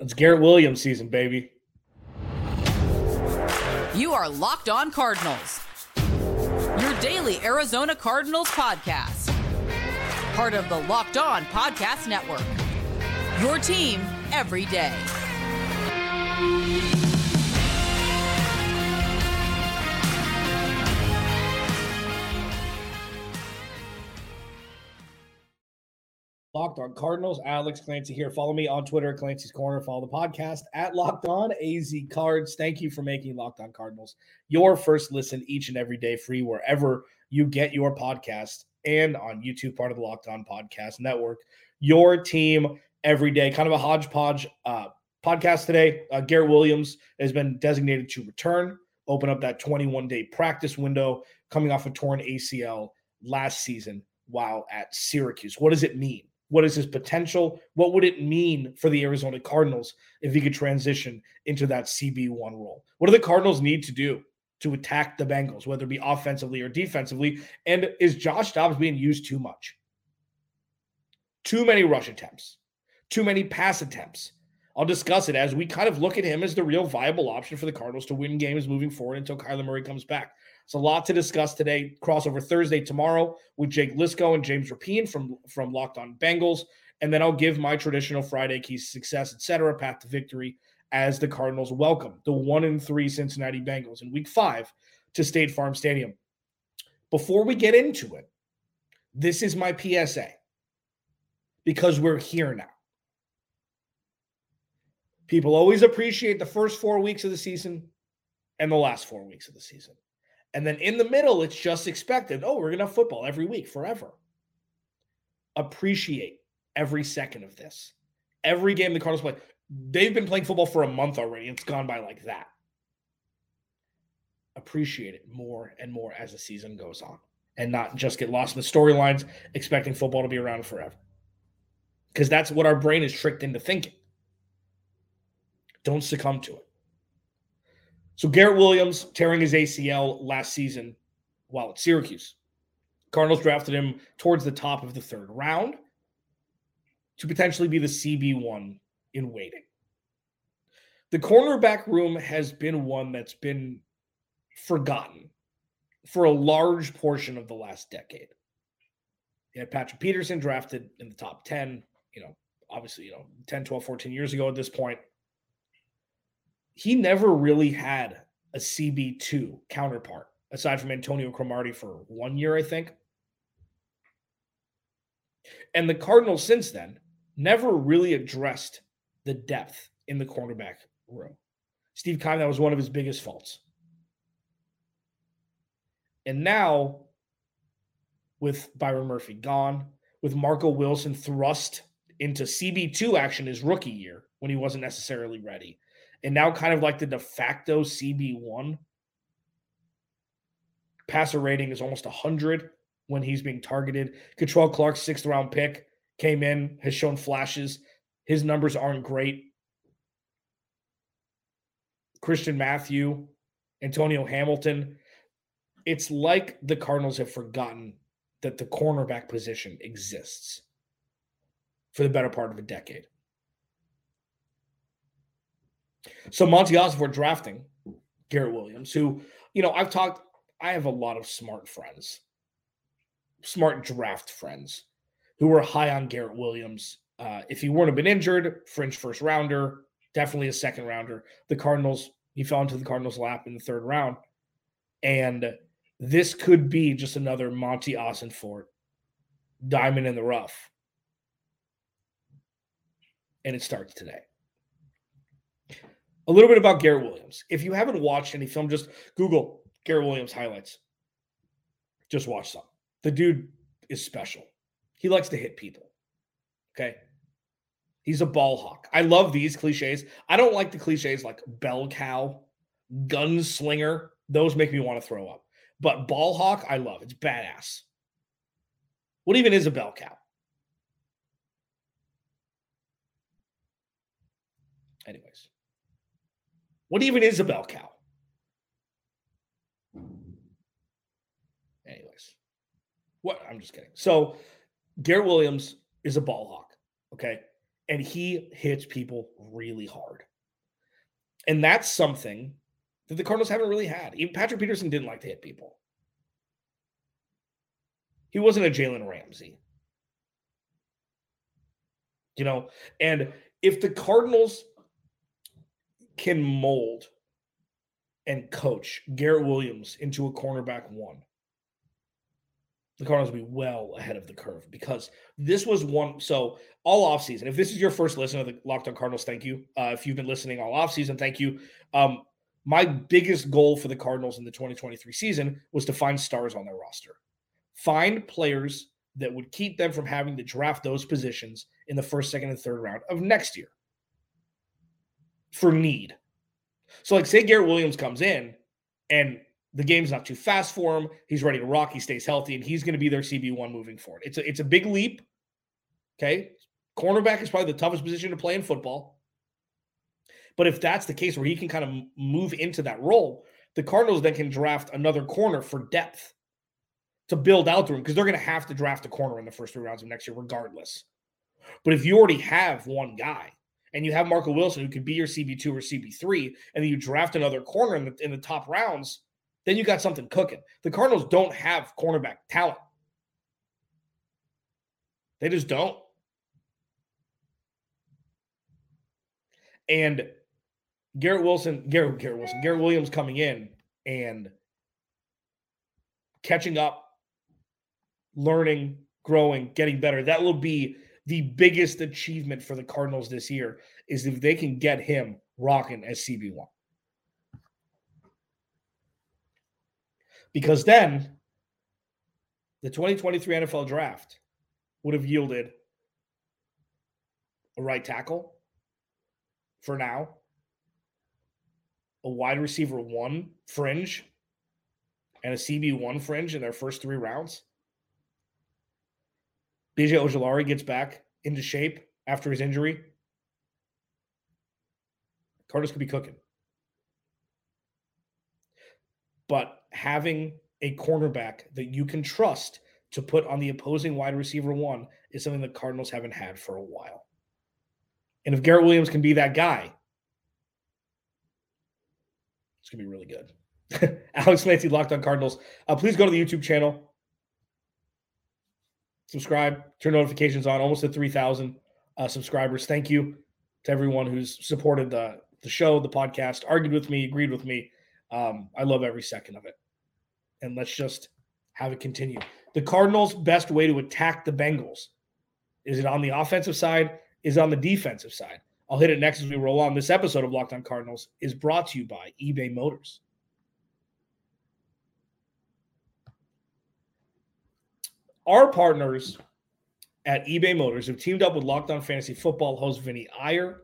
It's Garrett Williams season, baby. You are Locked On Cardinals, your daily Arizona Cardinals podcast. Part of the Locked On Podcast Network. Your team every day. Locked on Cardinals. Alex Clancy here. Follow me on Twitter, Clancy's Corner. Follow the podcast at Locked On AZ Cards. Thank you for making Locked On Cardinals your first listen each and every day, free wherever you get your podcast and on YouTube, part of the Locked On Podcast Network. Your team every day. Kind of a hodgepodge uh, podcast today. Uh, Garrett Williams has been designated to return, open up that 21 day practice window coming off a torn ACL last season while at Syracuse. What does it mean? What is his potential? What would it mean for the Arizona Cardinals if he could transition into that CB1 role? What do the Cardinals need to do to attack the Bengals, whether it be offensively or defensively? And is Josh Dobbs being used too much? Too many rush attempts, too many pass attempts. I'll discuss it as we kind of look at him as the real viable option for the Cardinals to win games moving forward until Kyler Murray comes back. It's a lot to discuss today. Crossover Thursday tomorrow with Jake Liscow and James Rapien from from Locked On Bengals, and then I'll give my traditional Friday keys success, etc., path to victory as the Cardinals welcome the one and three Cincinnati Bengals in Week Five to State Farm Stadium. Before we get into it, this is my PSA because we're here now. People always appreciate the first four weeks of the season and the last four weeks of the season. And then in the middle, it's just expected. Oh, we're going to have football every week forever. Appreciate every second of this. Every game the Cardinals play, they've been playing football for a month already. It's gone by like that. Appreciate it more and more as the season goes on and not just get lost in the storylines, expecting football to be around forever. Because that's what our brain is tricked into thinking. Don't succumb to it. So Garrett Williams tearing his ACL last season while at Syracuse. Cardinals drafted him towards the top of the third round to potentially be the CB1 in waiting. The cornerback room has been one that's been forgotten for a large portion of the last decade. You had Patrick Peterson drafted in the top 10, you know, obviously, you know, 10, 12, 14 years ago at this point he never really had a CB2 counterpart aside from Antonio Cromartie for one year, I think. And the Cardinals since then never really addressed the depth in the cornerback room. Steve Keim, that was one of his biggest faults. And now, with Byron Murphy gone, with Marco Wilson thrust into CB2 action his rookie year when he wasn't necessarily ready, and now kind of like the de facto CB1. Passer rating is almost 100 when he's being targeted. Kei'Trel Clark's sixth round pick came in, has shown flashes. His numbers aren't great. Christian Matthew, Antonio Hamilton. It's like the Cardinals have forgotten that the cornerback position exists for the better part of a decade. So Monti Ossenfort drafting Garrett Williams, who, you know, I've talked, I have a lot of smart friends, smart draft friends who were high on Garrett Williams. Uh, if he weren't have been injured, fringe first rounder, definitely a second rounder. The Cardinals, he fell into the Cardinals' lap in the third round. And this could be just another Monti Ossenfort diamond in the rough. And it starts today a little bit about Garrett Williams. If you haven't watched any film, just Google Garrett Williams highlights. Just watch some. The dude is special. He likes to hit people. Okay. He's a ball hawk. I love these cliches. I don't like the cliches like bell cow, gunslinger. Those make me want to throw up. But ball hawk, I love. It's badass. What even is a bell cow? Anyways, what even is a bell cow? Anyways, what I'm just kidding. So Garrett Williams is a ball hawk. Okay. and he hits people really hard. And that's something that the Cardinals haven't really had. Even Patrick Peterson didn't like to hit people. He wasn't a Jalen Ramsey. You know, and if the Cardinals can mold and coach Garrett Williams into a cornerback one, the Cardinals will be well ahead of the curve because this was one. So all offseason, if this is your first listen to the Locked On Cardinals, thank you. Uh, if you've been listening all offseason, thank you. Um, my biggest goal for the Cardinals in the 2023 season was to find stars on their roster, find players that would keep them from having to draft those positions in the first, second, and third round of next year for need. So, like, say Garrett Williams comes in and the game's not too fast for him. He's ready to rock. He stays healthy, and he's going to be their CB one moving forward. It's a it's a big leap. Okay, cornerback is probably the toughest position to play in football. But if that's the case, where he can kind of move into that role, the Cardinals then can draft another corner for depth to build out the room because they're going to have to draft a corner in the first three rounds of next year, regardless. But if you already have one guy and you have Marco Wilson who could be your CB2 or CB3, and then you draft another corner in the, in the top rounds, then you got something cooking. The Cardinals don't have cornerback talent. They just don't. And Garrett Wilson, Garrett, Garrett Wilson, Garrett Williams coming in and catching up, learning, growing, getting better. That will be the biggest achievement for the Cardinals this year is if they can get him rocking as CB1. because then the 2023 NFL draft would have yielded a right tackle for now, a wide receiver one fringe, and a CB one fringe in their first three rounds. BJ Ojulari gets back into shape after his injury. Cardinals could be cooking. But having a cornerback that you can trust to put on the opposing wide receiver one is something the Cardinals haven't had for a while. And if Garrett Williams can be that guy, it's going to be really good. Alex Clancy, Locked on Cardinals. Uh, please go to the YouTube channel, subscribe, turn notifications on. Almost at 3,000 uh, subscribers. Thank you to everyone who's supported the, the show, the podcast, argued with me, agreed with me. Um, I love every second of it. And let's just have it continue. The Cardinals' best way to attack the Bengals is it on the offensive side? Is on the defensive side? I'll hit it next as we roll on. This episode of Locked On Cardinals is brought to you by eBay Motors. Our partners at eBay Motors have teamed up with Locked On Fantasy Football host Vinny Iyer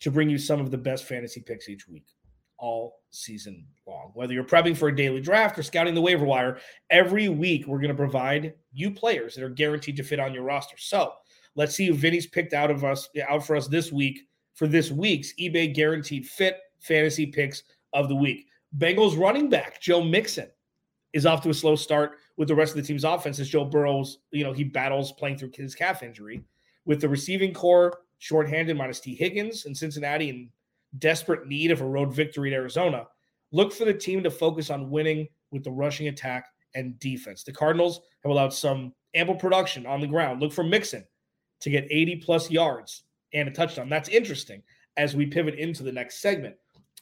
to bring you some of the best fantasy picks each week all season long. Whether you're prepping for a daily draft or scouting the waiver wire, every week we're going to provide you players that are guaranteed to fit on your roster. So let's see who Vinny's picked out of us out for us this week for this week's eBay guaranteed fit fantasy picks of the week. Bengals running back Joe Mixon is off to a slow start with the rest of the team's offense as Joe Burrow's, you know, he battles playing through his calf injury. With the receiving corps shorthanded minus Tee Higgins in Cincinnati in desperate need of a road victory in Arizona, look for the team to focus on winning with the rushing attack and defense. The Cardinals have allowed some ample production on the ground. Look for Mixon to get 80 plus yards and a touchdown. That's interesting as we pivot into the next segment.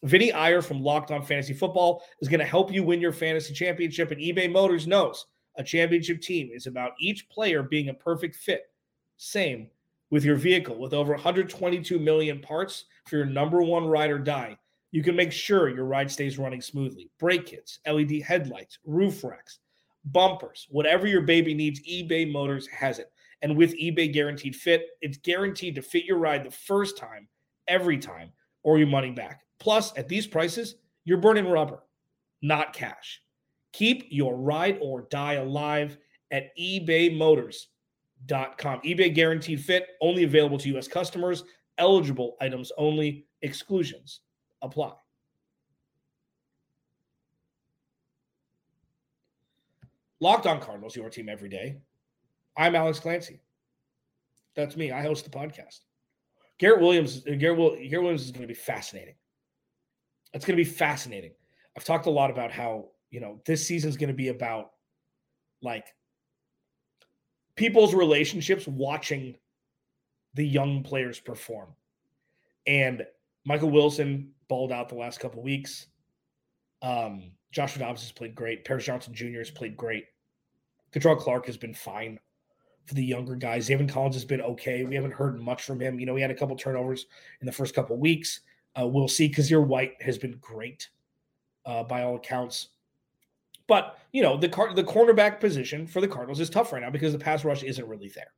Vinny Iyer from Locked On Fantasy Football is going to help you win your fantasy championship, and eBay Motors knows a championship team is about each player being a perfect fit. Same with your vehicle. With over 122 million parts for your number one ride or die, you can make sure your ride stays running smoothly. Brake kits, LED headlights, roof racks, bumpers, whatever your baby needs, eBay Motors has it. And with eBay Guaranteed Fit, it's guaranteed to fit your ride the first time, every time, or your money back. Plus, at these prices, you're burning rubber, not cash. Keep your ride or die alive at eBay Motors eBay.com. eBay guaranteed fit, only available to U.S. customers, eligible items only, exclusions apply. Locked on Cardinals, your team every day. I'm Alex Clancy. That's me. I host the podcast. Garrett Williams, uh, Garrett, Garrett Williams is going to be fascinating. It's going to be fascinating. I've talked a lot about how you know this season is going to be about like people's relationships watching the young players perform. And Michael Wilson balled out the last couple weeks. Um, Joshua Dobbs has played great. Paris Johnson Jr. has played great. Kei'Trel Clark has been fine for the younger guys. Zaven Collins has been okay. We haven't heard much from him. You know, he had a couple turnovers in the first couple weeks. Uh, we'll see. Kyzir White has been great uh, by all accounts. But you know, the car- the cornerback position for the Cardinals is tough right now because the pass rush isn't really there.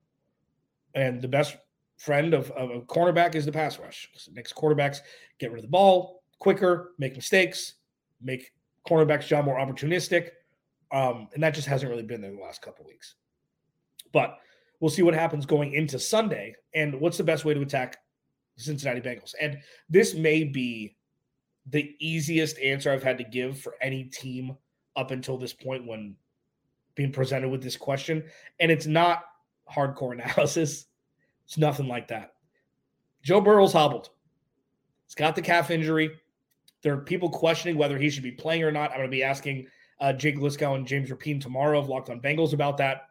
And the best friend of, of a cornerback is the pass rush. It makes quarterbacks get rid of the ball quicker, make mistakes, make cornerbacks' job more opportunistic. Um, and that just hasn't really been there in the last couple weeks. But we'll see what happens going into Sunday and what's the best way to attack Cincinnati Bengals. And this may be the easiest answer I've had to give for any team up until this point when being presented with this question. And it's not hardcore analysis, it's nothing like that. Joe Burrow's hobbled. He's got the calf injury. There are people questioning whether he should be playing or not. I'm going to be asking uh, Jake Liscow and James Rapien tomorrow of Locked on Bengals about that.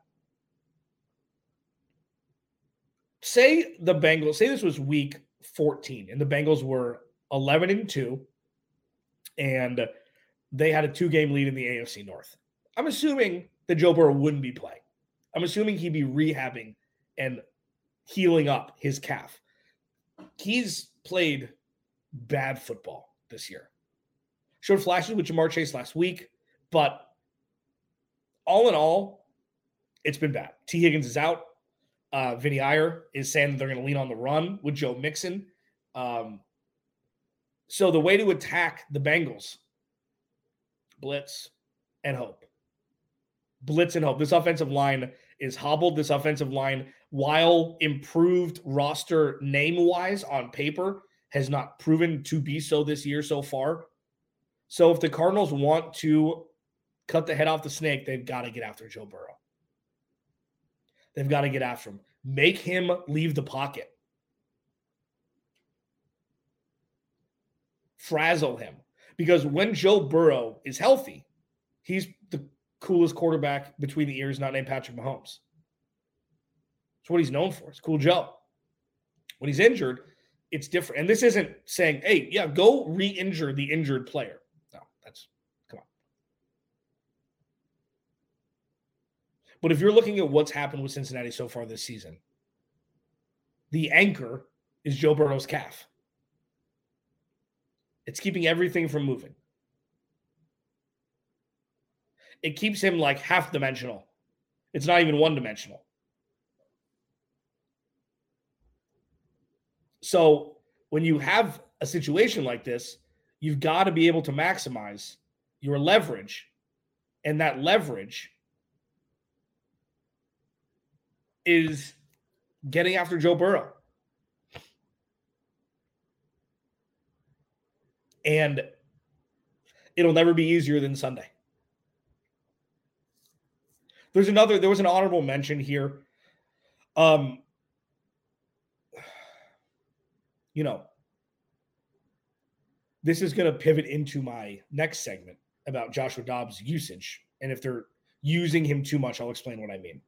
Say the Bengals, say this was week 14 and the Bengals were 11 and 2 and they had a two game lead in the AFC North. I'm assuming that Joe Burrow wouldn't be playing. I'm assuming he'd be rehabbing and healing up his calf. He's played bad football this year. Showed flashes with Ja'Marr Chase last week, but all in all, it's been bad. Tee Higgins is out. Uh, Vinny Iyer is saying they're going to lean on the run with Joe Mixon. Um, so the way to attack the Bengals, blitz and hope. Blitz and hope. This offensive line is hobbled. This offensive line, while improved roster name wise on paper, has not proven to be so this year so far. So if the Cardinals want to cut the head off the snake, they've got to get after Joe Burrow. They've got to get after him. Make him leave the pocket. Frazzle him. Because when Joe Burrow is healthy, he's the coolest quarterback between the ears, not named Patrick Mahomes. It's what he's known for. It's cool Joe. When he's injured, it's different. And this isn't saying, hey, yeah, go re injure the injured player. No, that's come on. But if you're looking at what's happened with Cincinnati so far this season, the anchor is Joe Burrow's calf. It's keeping everything from moving. It keeps him like half dimensional. It's not even one dimensional. So when you have a situation like this, you've got to be able to maximize your leverage. And that leverage is getting after Joe Burrow. And it'll never be easier than Sunday. There's another, there was an honorable mention here. Um, you know, this is going to pivot into my next segment about Joshua Dobbs' usage. And if they're using him too much, I'll explain what I mean.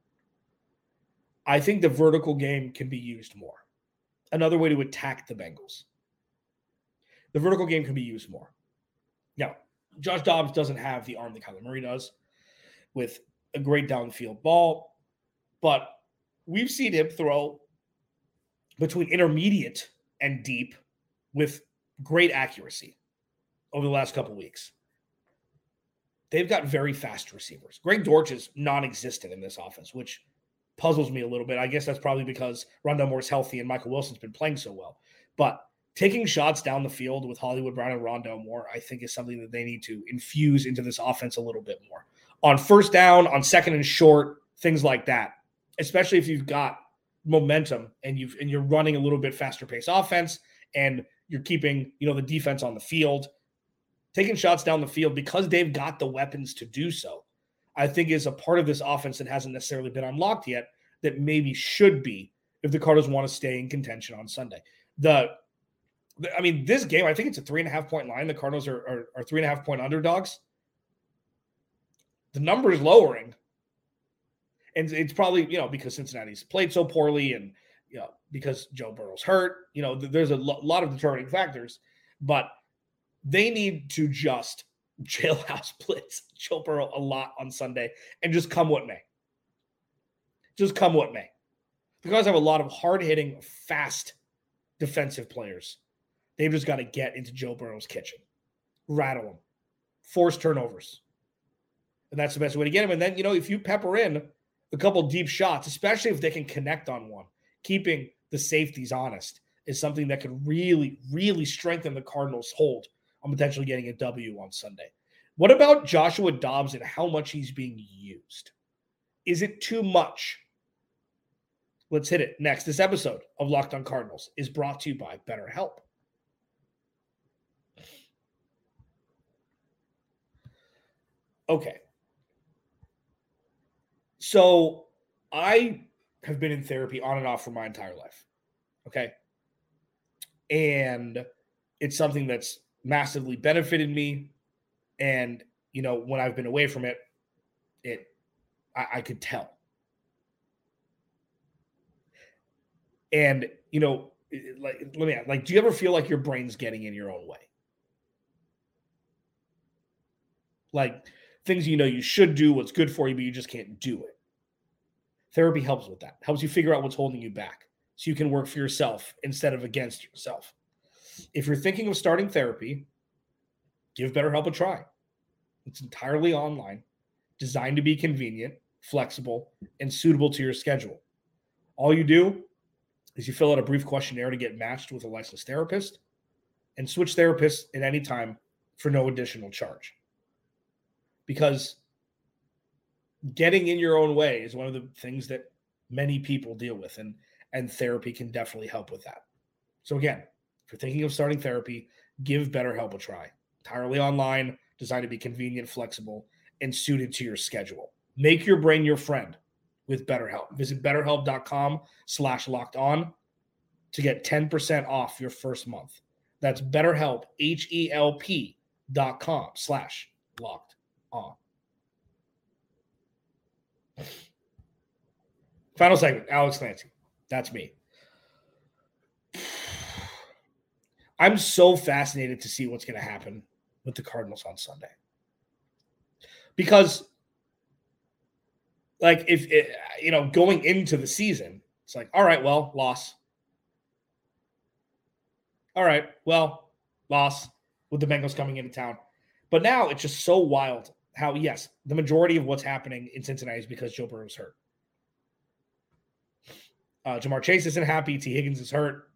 I think the vertical game can be used more. Another way to attack the Bengals. The vertical game can be used more. Now, Josh Dobbs doesn't have the arm that Kyler Murray does with a great downfield ball, but we've seen him throw between intermediate and deep with great accuracy over the last couple weeks. They've got very fast receivers. Greg Dortch is non-existent in this offense, which puzzles me a little bit. I guess that's probably because Rondale Moore's healthy and Michael Wilson's been playing so well. But taking shots down the field with Hollywood Brown and Rondale Moore, I think is something that they need to infuse into this offense a little bit more. On first down, on second and short, things like that. Especially if you've got momentum and you've and you're running a little bit faster pace offense and you're keeping, you know, the defense on the field. Taking shots down the field because they've got the weapons to do so. I think is a part of this offense that hasn't necessarily been unlocked yet that maybe should be if the Cardinals want to stay in contention on Sunday. the, the, I mean, this game, I think it's a three and a half point line. The Cardinals are, are, are three and a half point underdogs. The number is lowering. And it's probably, you know, because Cincinnati's played so poorly and, you know, because Joe Burrow's hurt, you know, there's a lo- lot of determining factors, but they need to just jailhouse blitz Joe Burrow a lot on Sunday and just come what may. Just come what may. The guys have a lot of hard hitting, fast defensive players. They've just got to get into Joe Burrow's kitchen, rattle him, force turnovers. And that's the best way to get him. And then, you know, if you pepper in a couple deep shots, especially if they can connect on one, keeping the safeties honest is something that could really, really strengthen the Cardinals' hold on potentially getting a W on Sunday. What about Joshua Dobbs and how much he's being used? Is it too much? Let's hit it next. This episode of Locked on Cardinals is brought to you by BetterHelp. Okay. So I have been in therapy on and off for my entire life. Okay. And it's something that's massively benefited me. And, you know, when I've been away from it, it, I, I could tell. And, you know, like, let me ask, like, do you ever feel like your brain's getting in your own way? Like things you know you should do, what's good for you, but you just can't do it. Therapy helps with that, helps you figure out what's holding you back so you can work for yourself instead of against yourself. If you're thinking of starting therapy, give BetterHelp a try. It's entirely online, designed to be convenient, flexible, and suitable to your schedule. All you do is you fill out a brief questionnaire to get matched with a licensed therapist and switch therapists at any time for no additional charge. Because getting in your own way is one of the things that many people deal with and and therapy can definitely help with that. So again, if you're thinking of starting therapy, give BetterHelp a try. Entirely online, designed to be convenient, flexible, and suited to your schedule. Make your brain your friend with BetterHelp. Visit betterhelp.com slash locked on to get 10% off your first month. That's betterhelp, H-E-L-P dot com slash locked on. Final segment, Alex Clancy. That's me. I'm so fascinated to see what's going to happen with the Cardinals on Sunday. Because, like, if it, you know, going into the season, it's like, all right, well, loss. All right, well, loss with the Bengals coming into town. But now it's just so wild how, yes, the majority of what's happening in Cincinnati is because Joe Burrow's hurt. Uh, Ja'Marr Chase isn't happy. Tee Higgins is hurt.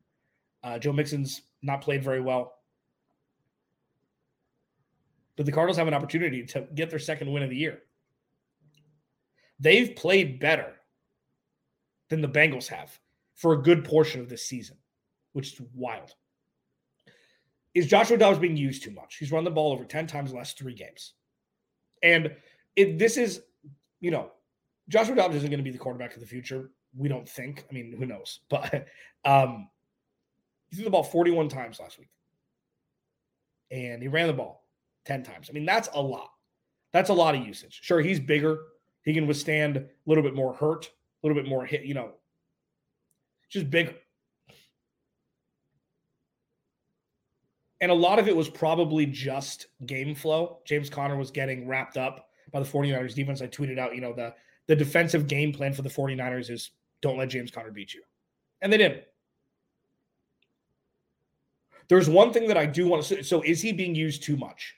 Uh, Joe Mixon's not played very well. But the Cardinals have an opportunity to get their second win of the year. They've played better than the Bengals have for a good portion of this season, which is wild. Is Joshua Dobbs being used too much? He's run the ball over 10 times the last three games. And it, this is, you know, Joshua Dobbs isn't going to be the quarterback of the future. We don't think. I mean, who knows? But um, threw the ball 41 times last week. And he ran the ball 10 times. I mean, that's a lot. That's a lot of usage. Sure, he's bigger. He can withstand a little bit more hurt, a little bit more hit, you know, just bigger. And a lot of it was probably just game flow. James Conner was getting wrapped up by the 49ers defense. I tweeted out, you know, the the defensive game plan for the 49ers is don't let James Conner beat you. And they didn't. There's one thing that I do want to. So, is he being used too much,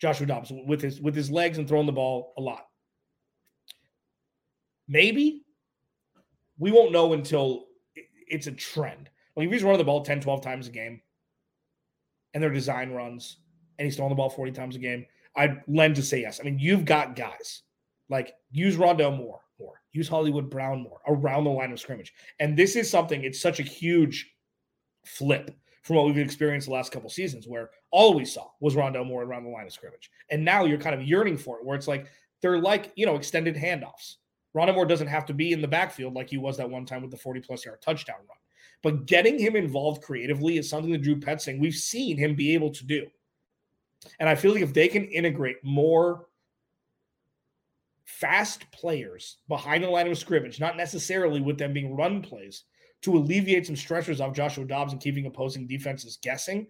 Joshua Dobbs, with his with his legs and throwing the ball a lot? Maybe we won't know until it's a trend. Like if he's running the ball 10, 12 times a game, and their design runs, and he's throwing the ball 40 times a game, I'd lend to say yes. I mean, you've got guys like use Rondale more, more, use Hollywood Brown more around the line of scrimmage. And this is something, it's such a huge flip from what we've experienced the last couple seasons, where all we saw was Rondale Moore around the line of scrimmage. And now you're kind of yearning for it, where it's like they're like, you know, extended handoffs. Rondale Moore doesn't have to be in the backfield like he was that one time with the 40 plus yard touchdown run. But getting him involved creatively is something that Drew Petzing, we've seen him be able to do. And I feel like if they can integrate more fast players behind the line of scrimmage, not necessarily with them being run plays, to alleviate some stressors off Joshua Dobbs and keeping opposing defenses guessing,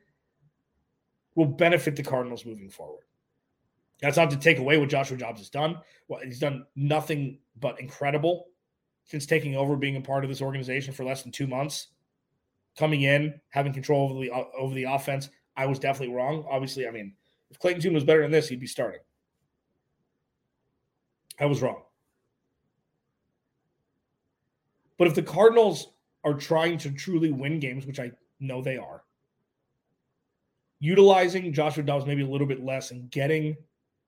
will benefit the Cardinals moving forward. That's not to take away what Joshua Dobbs has done. Well, he's done nothing but incredible since taking over, being a part of this organization for less than two months. Coming in, having control over the over the offense, I was definitely wrong. Obviously, I mean, if Clayton Tune was better than this, he'd be starting. I was wrong. But if the Cardinals are trying to truly win games, which I know they are, utilizing Joshua Dobbs maybe a little bit less and getting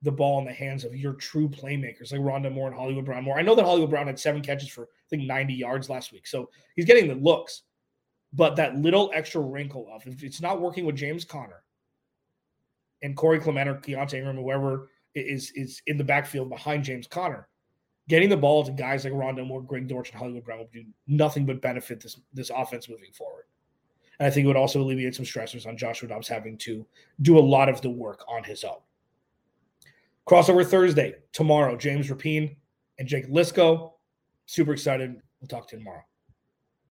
the ball in the hands of your true playmakers like Rondale Moore and Hollywood Brown Moore. I know that Hollywood Brown had seven catches for I think 90 yards last week. So he's getting the looks. But that little extra wrinkle of if it's not working with James Conner and Corey Clement or Keaontay Ingram, whoever is is in the backfield behind James Conner, getting the ball to guys like Rondale Moore, Greg Dortch, and Hollywood Brown will do nothing but benefit this this offense moving forward. And I think it would also alleviate some stressors on Joshua Dobbs having to do a lot of the work on his own. Crossover Thursday, tomorrow, James Rapien and Jake Liscow. Super excited. We'll talk to you tomorrow.